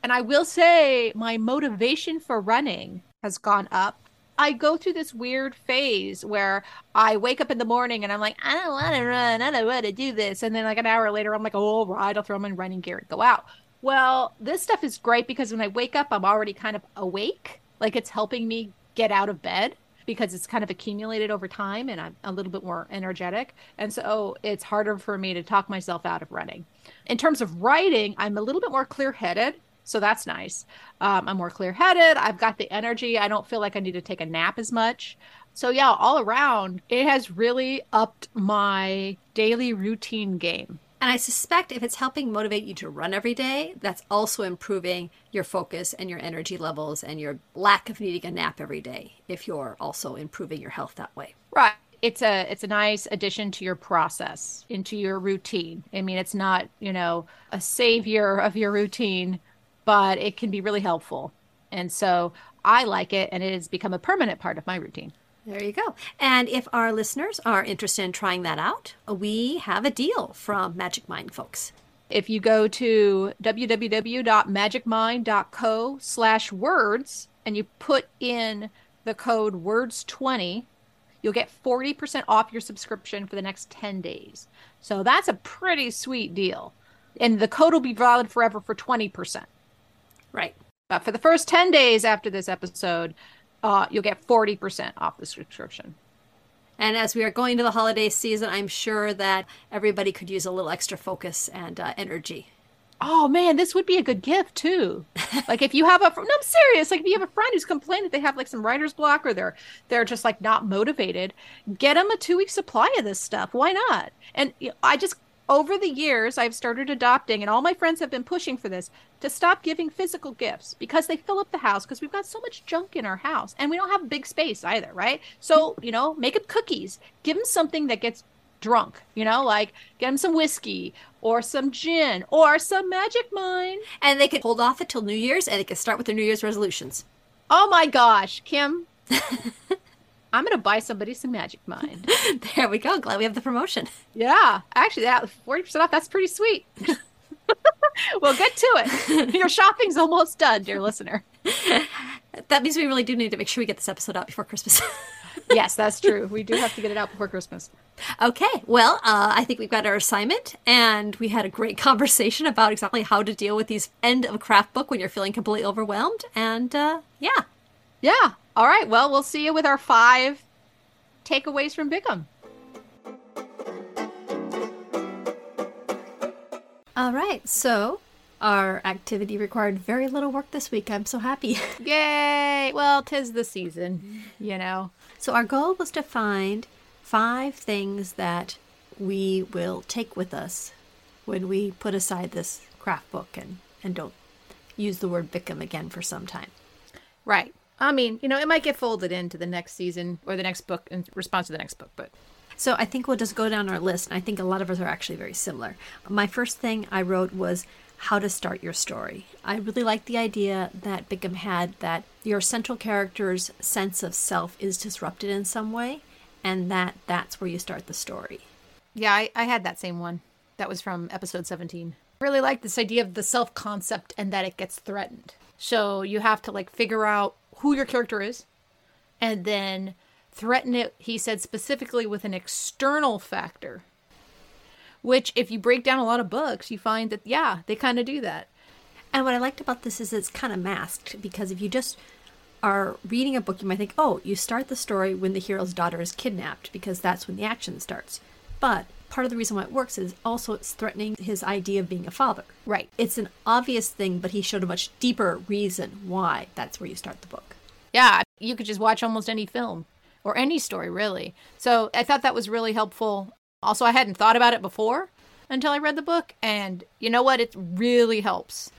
Speaker 1: And I will say, my motivation for running has gone up I go through this weird phase where I wake up in the morning and I'm like, I don't want to run. I don't want to do this. And then like an hour later, I'm like, oh, all right, I'll throw my running gear and go out. Well, this stuff is great because when I wake up, I'm already kind of awake. Like it's helping me get out of bed because it's kind of accumulated over time and I'm a little bit more energetic. And so it's harder for me to talk myself out of running. In terms of writing, I'm a little bit more clear headed. So that's nice. Um, I'm more clear headed. I've got the energy. I don't feel like I need to take a nap as much. So, yeah, all around, it has really upped my daily routine game.
Speaker 2: And I suspect if it's helping motivate you to run every day, that's also improving your focus and your energy levels and your lack of needing a nap every day if you're also improving your health that way.
Speaker 1: Right. It's a it's a nice addition to your process, into your routine. I mean, it's not, you know, a savior of your routine, but it can be really helpful. And so I like it and it has become a permanent part of my routine.
Speaker 2: There you go. And if our listeners are interested in trying that out, we have a deal from Magic Mind folks.
Speaker 1: If you go to www.magicmind.co slash words and you put in the code words20, you'll get 40% off your subscription for the next 10 days. So that's a pretty sweet deal. And the code will be valid forever for 20%.
Speaker 2: Right.
Speaker 1: But for the first 10 days after this episode, uh, you'll get 40% off the subscription.
Speaker 2: And as we are going to the holiday season, I'm sure that everybody could use a little extra focus and uh, energy.
Speaker 1: Oh man, this would be a good gift too. like if you have a no, I'm serious. Like if you have a friend who's complaining that they have like some writer's block or they're they're just like not motivated, get them a two week supply of this stuff. Why not? And you know, I just over the years, I've started adopting, and all my friends have been pushing for this to stop giving physical gifts because they fill up the house because we've got so much junk in our house and we don't have big space either, right? So, you know, make them cookies, give them something that gets drunk, you know, like get them some whiskey or some gin or some magic mind.
Speaker 2: And they could hold off until New Year's and they could start with their New Year's resolutions.
Speaker 1: Oh my gosh, Kim. I'm gonna buy somebody some Magic Mind.
Speaker 2: there we go. Glad we have the promotion.
Speaker 1: Yeah, actually, that forty percent off. That's pretty sweet. well, get to it. Your shopping's almost done, dear listener.
Speaker 2: that means we really do need to make sure we get this episode out before Christmas.
Speaker 1: yes, that's true. We do have to get it out before Christmas.
Speaker 2: Okay, well, uh, I think we've got our assignment, and we had a great conversation about exactly how to deal with these end of a craft book when you're feeling completely overwhelmed. And uh, yeah,
Speaker 1: yeah, all right. Well, we'll see you with our five takeaways from Bickham.
Speaker 2: All right. So our activity required very little work this week. I'm so happy.
Speaker 1: Yay! Well, tis the season, you know.
Speaker 2: So our goal was to find five things that we will take with us when we put aside this craft book and, and don't use the word Bickham again for some time.
Speaker 1: Right. I mean, you know, it might get folded into the next season or the next book in response to the next book, but.
Speaker 2: So I think we'll just go down our list, and I think a lot of us are actually very similar. My first thing I wrote was how to start your story. I really like the idea that Bickham had that your central character's sense of self is disrupted in some way, and that that's where you start the story.
Speaker 1: Yeah, I, I had that same one. That was from episode 17. I really like this idea of the self concept and that it gets threatened. So you have to like figure out who your character is and then threaten it, he said specifically with an external factor. Which, if you break down a lot of books, you find that, yeah, they kind of do that.
Speaker 2: And what I liked about this is it's kind of masked because if you just are reading a book, you might think, oh, you start the story when the hero's daughter is kidnapped because that's when the action starts. But part of the reason why it works is also it's threatening his idea of being a father.
Speaker 1: Right.
Speaker 2: It's an obvious thing, but he showed a much deeper reason why that's where you start the book.
Speaker 1: Yeah, you could just watch almost any film or any story, really. So I thought that was really helpful. Also, I hadn't thought about it before until I read the book. And you know what? It really helps.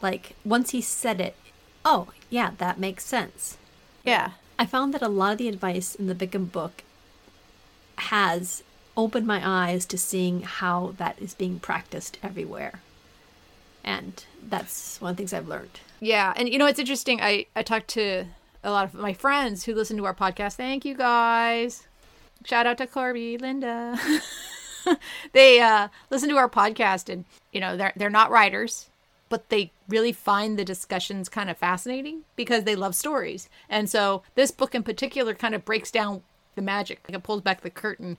Speaker 2: Like, once he said it, oh, yeah, that makes sense.
Speaker 1: Yeah.
Speaker 2: I found that a lot of the advice in the Bickham book has opened my eyes to seeing how that is being practiced everywhere. And that's one of the things I've learned.
Speaker 1: Yeah. And you know, it's interesting. I, I talked to a lot of my friends who listen to our podcast. Thank you guys. Shout out to Corby, Linda. they uh, listen to our podcast and, you know, they're, they're not writers, but they really find the discussions kind of fascinating because they love stories. And so this book in particular kind of breaks down the magic. Like It pulls back the curtain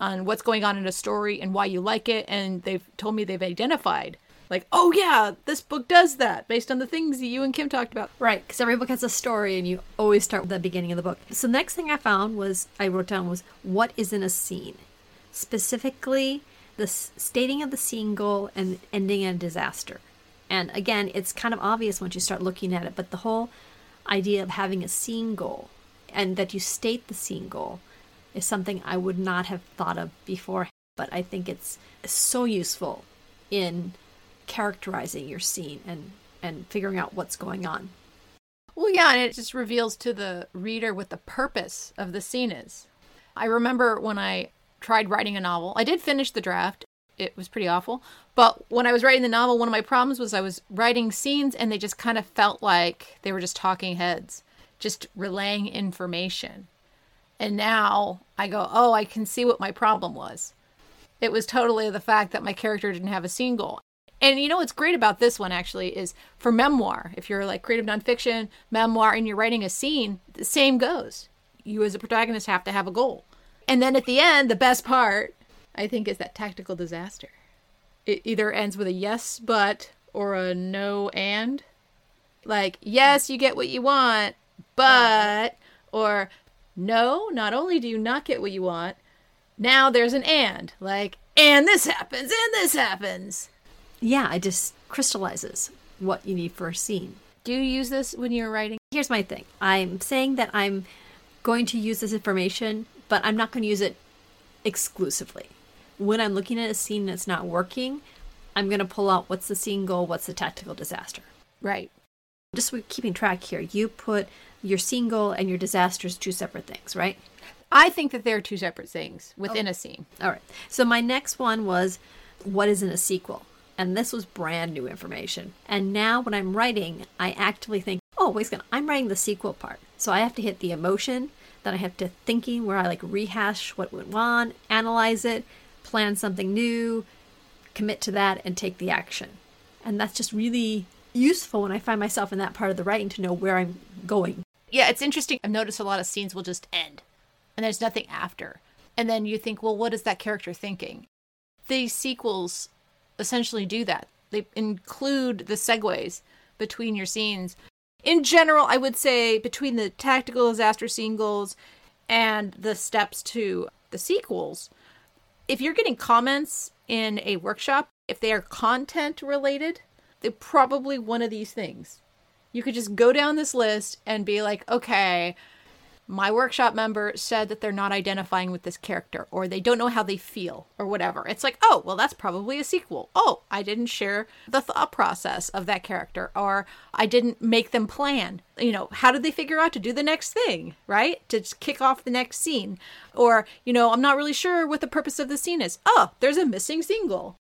Speaker 1: on what's going on in a story and why you like it. And they've told me they've identified like, oh yeah, this book does that based on the things that you and Kim talked about.
Speaker 2: Right, because every book has a story, and you always start with the beginning of the book. So the next thing I found was I wrote down was what is in a scene, specifically the stating of the scene goal and ending in a disaster. And again, it's kind of obvious once you start looking at it, but the whole idea of having a scene goal and that you state the scene goal is something I would not have thought of before. But I think it's so useful in characterizing your scene and, and figuring out what's going on.
Speaker 1: Well, yeah, and it just reveals to the reader what the purpose of the scene is. I remember when I tried writing a novel, I did finish the draft. It was pretty awful. But when I was writing the novel, one of my problems was I was writing scenes and they just kind of felt like they were just talking heads, just relaying information. And now I go, oh, I can see what my problem was. It was totally the fact that my character didn't have a scene goal. And you know what's great about this one actually is for memoir, if you're like creative nonfiction, memoir, and you're writing a scene, the same goes. You as a protagonist have to have a goal. And then at the end, the best part, I think, is that tactical disaster. It either ends with a yes, but, or a no, and. Like, yes, you get what you want, but, or no, not only do you not get what you want, now there's an and. Like, and this happens, and this happens.
Speaker 2: Yeah, it just crystallizes what you need for a scene.
Speaker 1: Do you use this when you're writing?
Speaker 2: Here's my thing I'm saying that I'm going to use this information, but I'm not going to use it exclusively. When I'm looking at a scene that's not working, I'm going to pull out what's the scene goal, what's the tactical disaster.
Speaker 1: Right.
Speaker 2: Just keeping track here, you put your scene goal and your disaster as two separate things, right?
Speaker 1: I think that they're two separate things within oh. a scene.
Speaker 2: All right. So my next one was what is in a sequel? And this was brand new information. And now when I'm writing, I actively think, oh, wait a second, I'm writing the sequel part. So I have to hit the emotion, then I have to thinking where I like rehash what went on, analyze it, plan something new, commit to that, and take the action. And that's just really useful when I find myself in that part of the writing to know where I'm going.
Speaker 1: Yeah, it's interesting. I've noticed a lot of scenes will just end and there's nothing after. And then you think, well, what is that character thinking? These sequels essentially do that. They include the segues between your scenes. In general, I would say between the tactical disaster scene goals and the steps to the sequels, if you're getting comments in a workshop, if they are content related, probably one of these things. You could just go down this list and be like, okay, my workshop member said that they're not identifying with this character or they don't know how they feel or whatever. It's like, oh, well, that's probably a sequel. Oh, I didn't share the thought process of that character or I didn't make them plan. You know, how did they figure out to do the next thing, right? To kick off the next scene. Or, you know, I'm not really sure what the purpose of the scene is. Oh, there's a missing scene goal.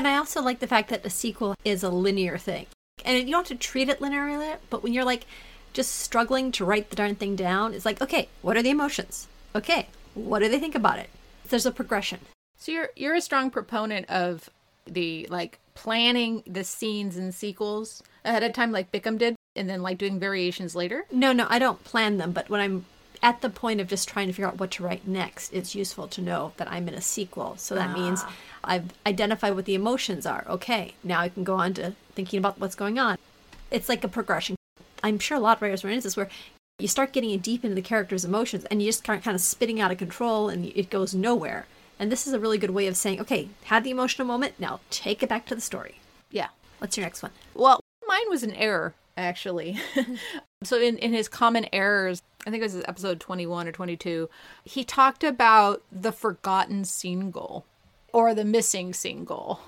Speaker 2: And I also like the fact that a sequel is a linear thing. And you don't have to treat it linearly, but when you're like, just struggling to write the darn thing down. It's like, okay, what are the emotions? Okay, what do they think about it? There's a progression.
Speaker 1: So you're you're a strong proponent of the like planning the scenes and sequels ahead of time like Bickham did and then like doing variations later?
Speaker 2: No, no, I don't plan them, but when I'm at the point of just trying to figure out what to write next, it's useful to know that I'm in a sequel. So that ah. means I've identified what the emotions are. Okay, now I can go on to thinking about what's going on. It's like a progression. I'm sure a lot of writers run into this where you start getting deep into the character's emotions and you just start kind of spitting out of control and it goes nowhere. And this is a really good way of saying, okay, had the emotional moment, now take it back to the story.
Speaker 1: Yeah.
Speaker 2: What's your next one?
Speaker 1: Well, mine was an error, actually. so in, in his common errors, I think it was episode 21 or 22, he talked about the forgotten goal or the missing goal.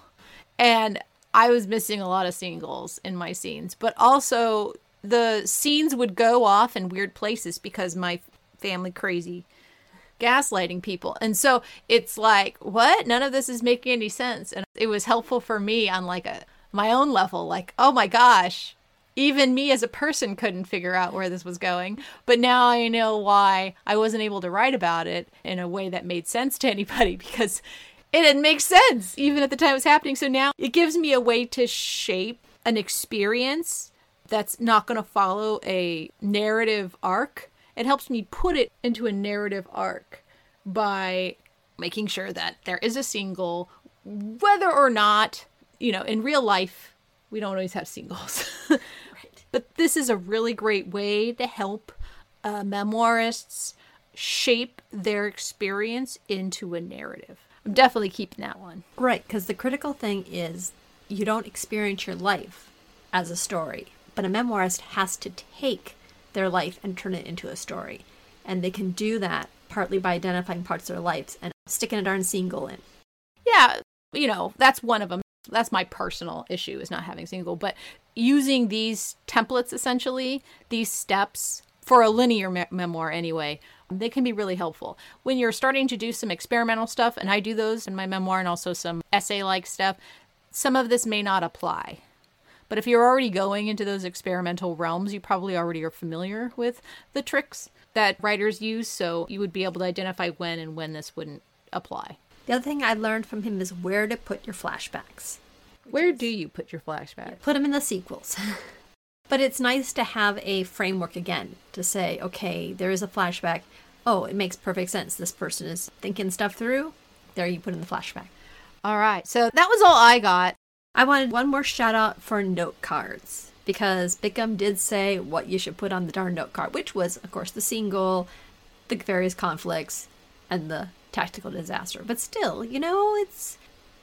Speaker 1: And I was missing a lot of goals in my scenes, but also the scenes would go off in weird places because my family crazy gaslighting people. And so it's like, what? None of this is making any sense. And it was helpful for me on like a my own level, like, oh my gosh, even me as a person couldn't figure out where this was going. But now I know why I wasn't able to write about it in a way that made sense to anybody because it didn't make sense even at the time it was happening. So now it gives me a way to shape an experience that's not going to follow a narrative arc. It helps me put it into a narrative arc by making sure that there is a scene goal, whether or not, you know, in real life, we don't always have scene goals. But this is a really great way to help uh, memoirists shape their experience into a narrative. I'm definitely keeping that one.
Speaker 2: Right, because the critical thing is you don't experience your life as a story, but a memoirist has to take their life and turn it into a story. And they can do that partly by identifying parts of their lives and sticking a darn scene goal in.
Speaker 1: Yeah, you know, that's one of them. That's my personal issue is not having scene goal, but using these templates essentially, these steps for a linear me- memoir anyway, they can be really helpful. When you're starting to do some experimental stuff, and I do those in my memoir and also some essay like stuff, some of this may not apply. But if you're already going into those experimental realms, you probably already are familiar with the tricks that writers use, so you would be able to identify when and when this wouldn't apply.
Speaker 2: The other thing I learned from him is where to put your flashbacks.
Speaker 1: Where do you put your flashbacks?
Speaker 2: Put them in the sequels. but it's nice to have a framework again to say, okay, there is a flashback. Oh, it makes perfect sense. This person is thinking stuff through. There you put in the flashback.
Speaker 1: All right. So that was all I got.
Speaker 2: I wanted one more shout out for note cards because Bickham did say what you should put on the darn note card, which was, of course, the scene goal, the various conflicts, and the tactical disaster. But still, you know, it's.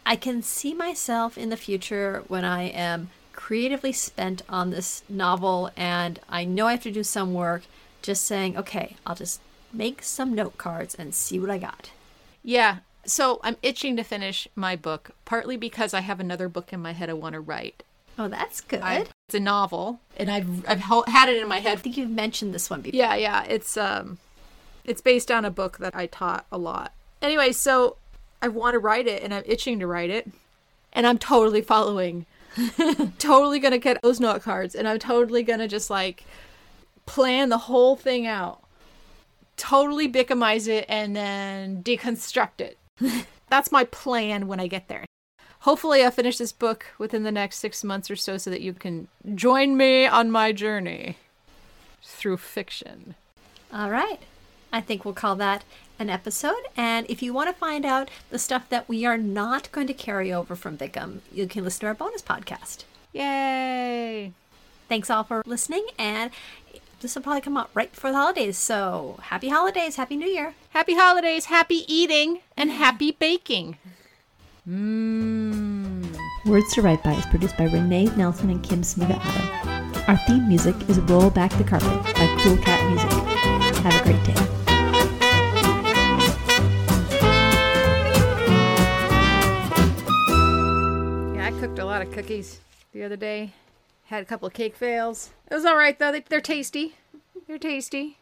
Speaker 2: I can see myself in the future when I am creatively spent on this novel and I know I have to do some work, just saying, okay, I'll just make some note cards and see what I got.
Speaker 1: Yeah. So I'm itching to finish my book, partly because I have another book in my head I want to write.
Speaker 2: Oh, that's good.
Speaker 1: I, it's a novel, and I've I've had it in my head.
Speaker 2: I think you've mentioned this one before.
Speaker 1: Yeah, yeah. It's um, it's based on a book that I taught a lot. Anyway, so I want to write it, and I'm itching to write it, and I'm totally following, totally gonna get those note cards, and I'm totally gonna just like plan the whole thing out, totally Bickhamize it, and then deconstruct it. That's my plan when I get there hopefully I'll finish this book within the next six months or so so that you can join me on my journey through fiction.
Speaker 2: All right. I think we'll call that an episode. And if you want to find out the stuff that we are not going to carry over from Bickham, you can listen to our bonus podcast.
Speaker 1: Yay!
Speaker 2: Thanks all for listening. And this will probably come out right before the holidays. So happy holidays, happy new year.
Speaker 1: Happy holidays, happy eating, and happy baking.
Speaker 2: Mmm. Words to Write By is produced by Renee Nelson and Kim Smiga Adam. Our theme music is Roll Back the Carpet by Cool Cat Music. Have a great day.
Speaker 1: Lot of cookies the other day. Had a couple of cake fails. It was all right though. They, they're tasty. They're tasty.